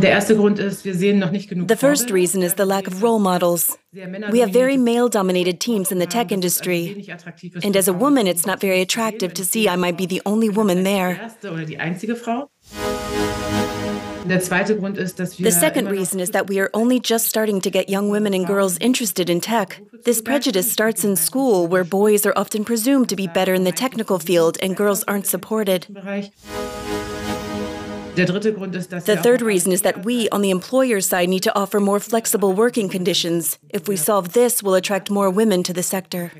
The first reason is the lack of role models. We have very male dominated teams in the tech industry. And as a woman, it's not very attractive to see I might be the only woman there. The second reason is that we are only just starting to get young women and girls interested in tech. This prejudice starts in school, where boys are often presumed to be better in the technical field and girls aren't supported. The third reason is that we, on the employer side, need to offer more flexible working conditions. If we solve this, we'll attract more women to the sector.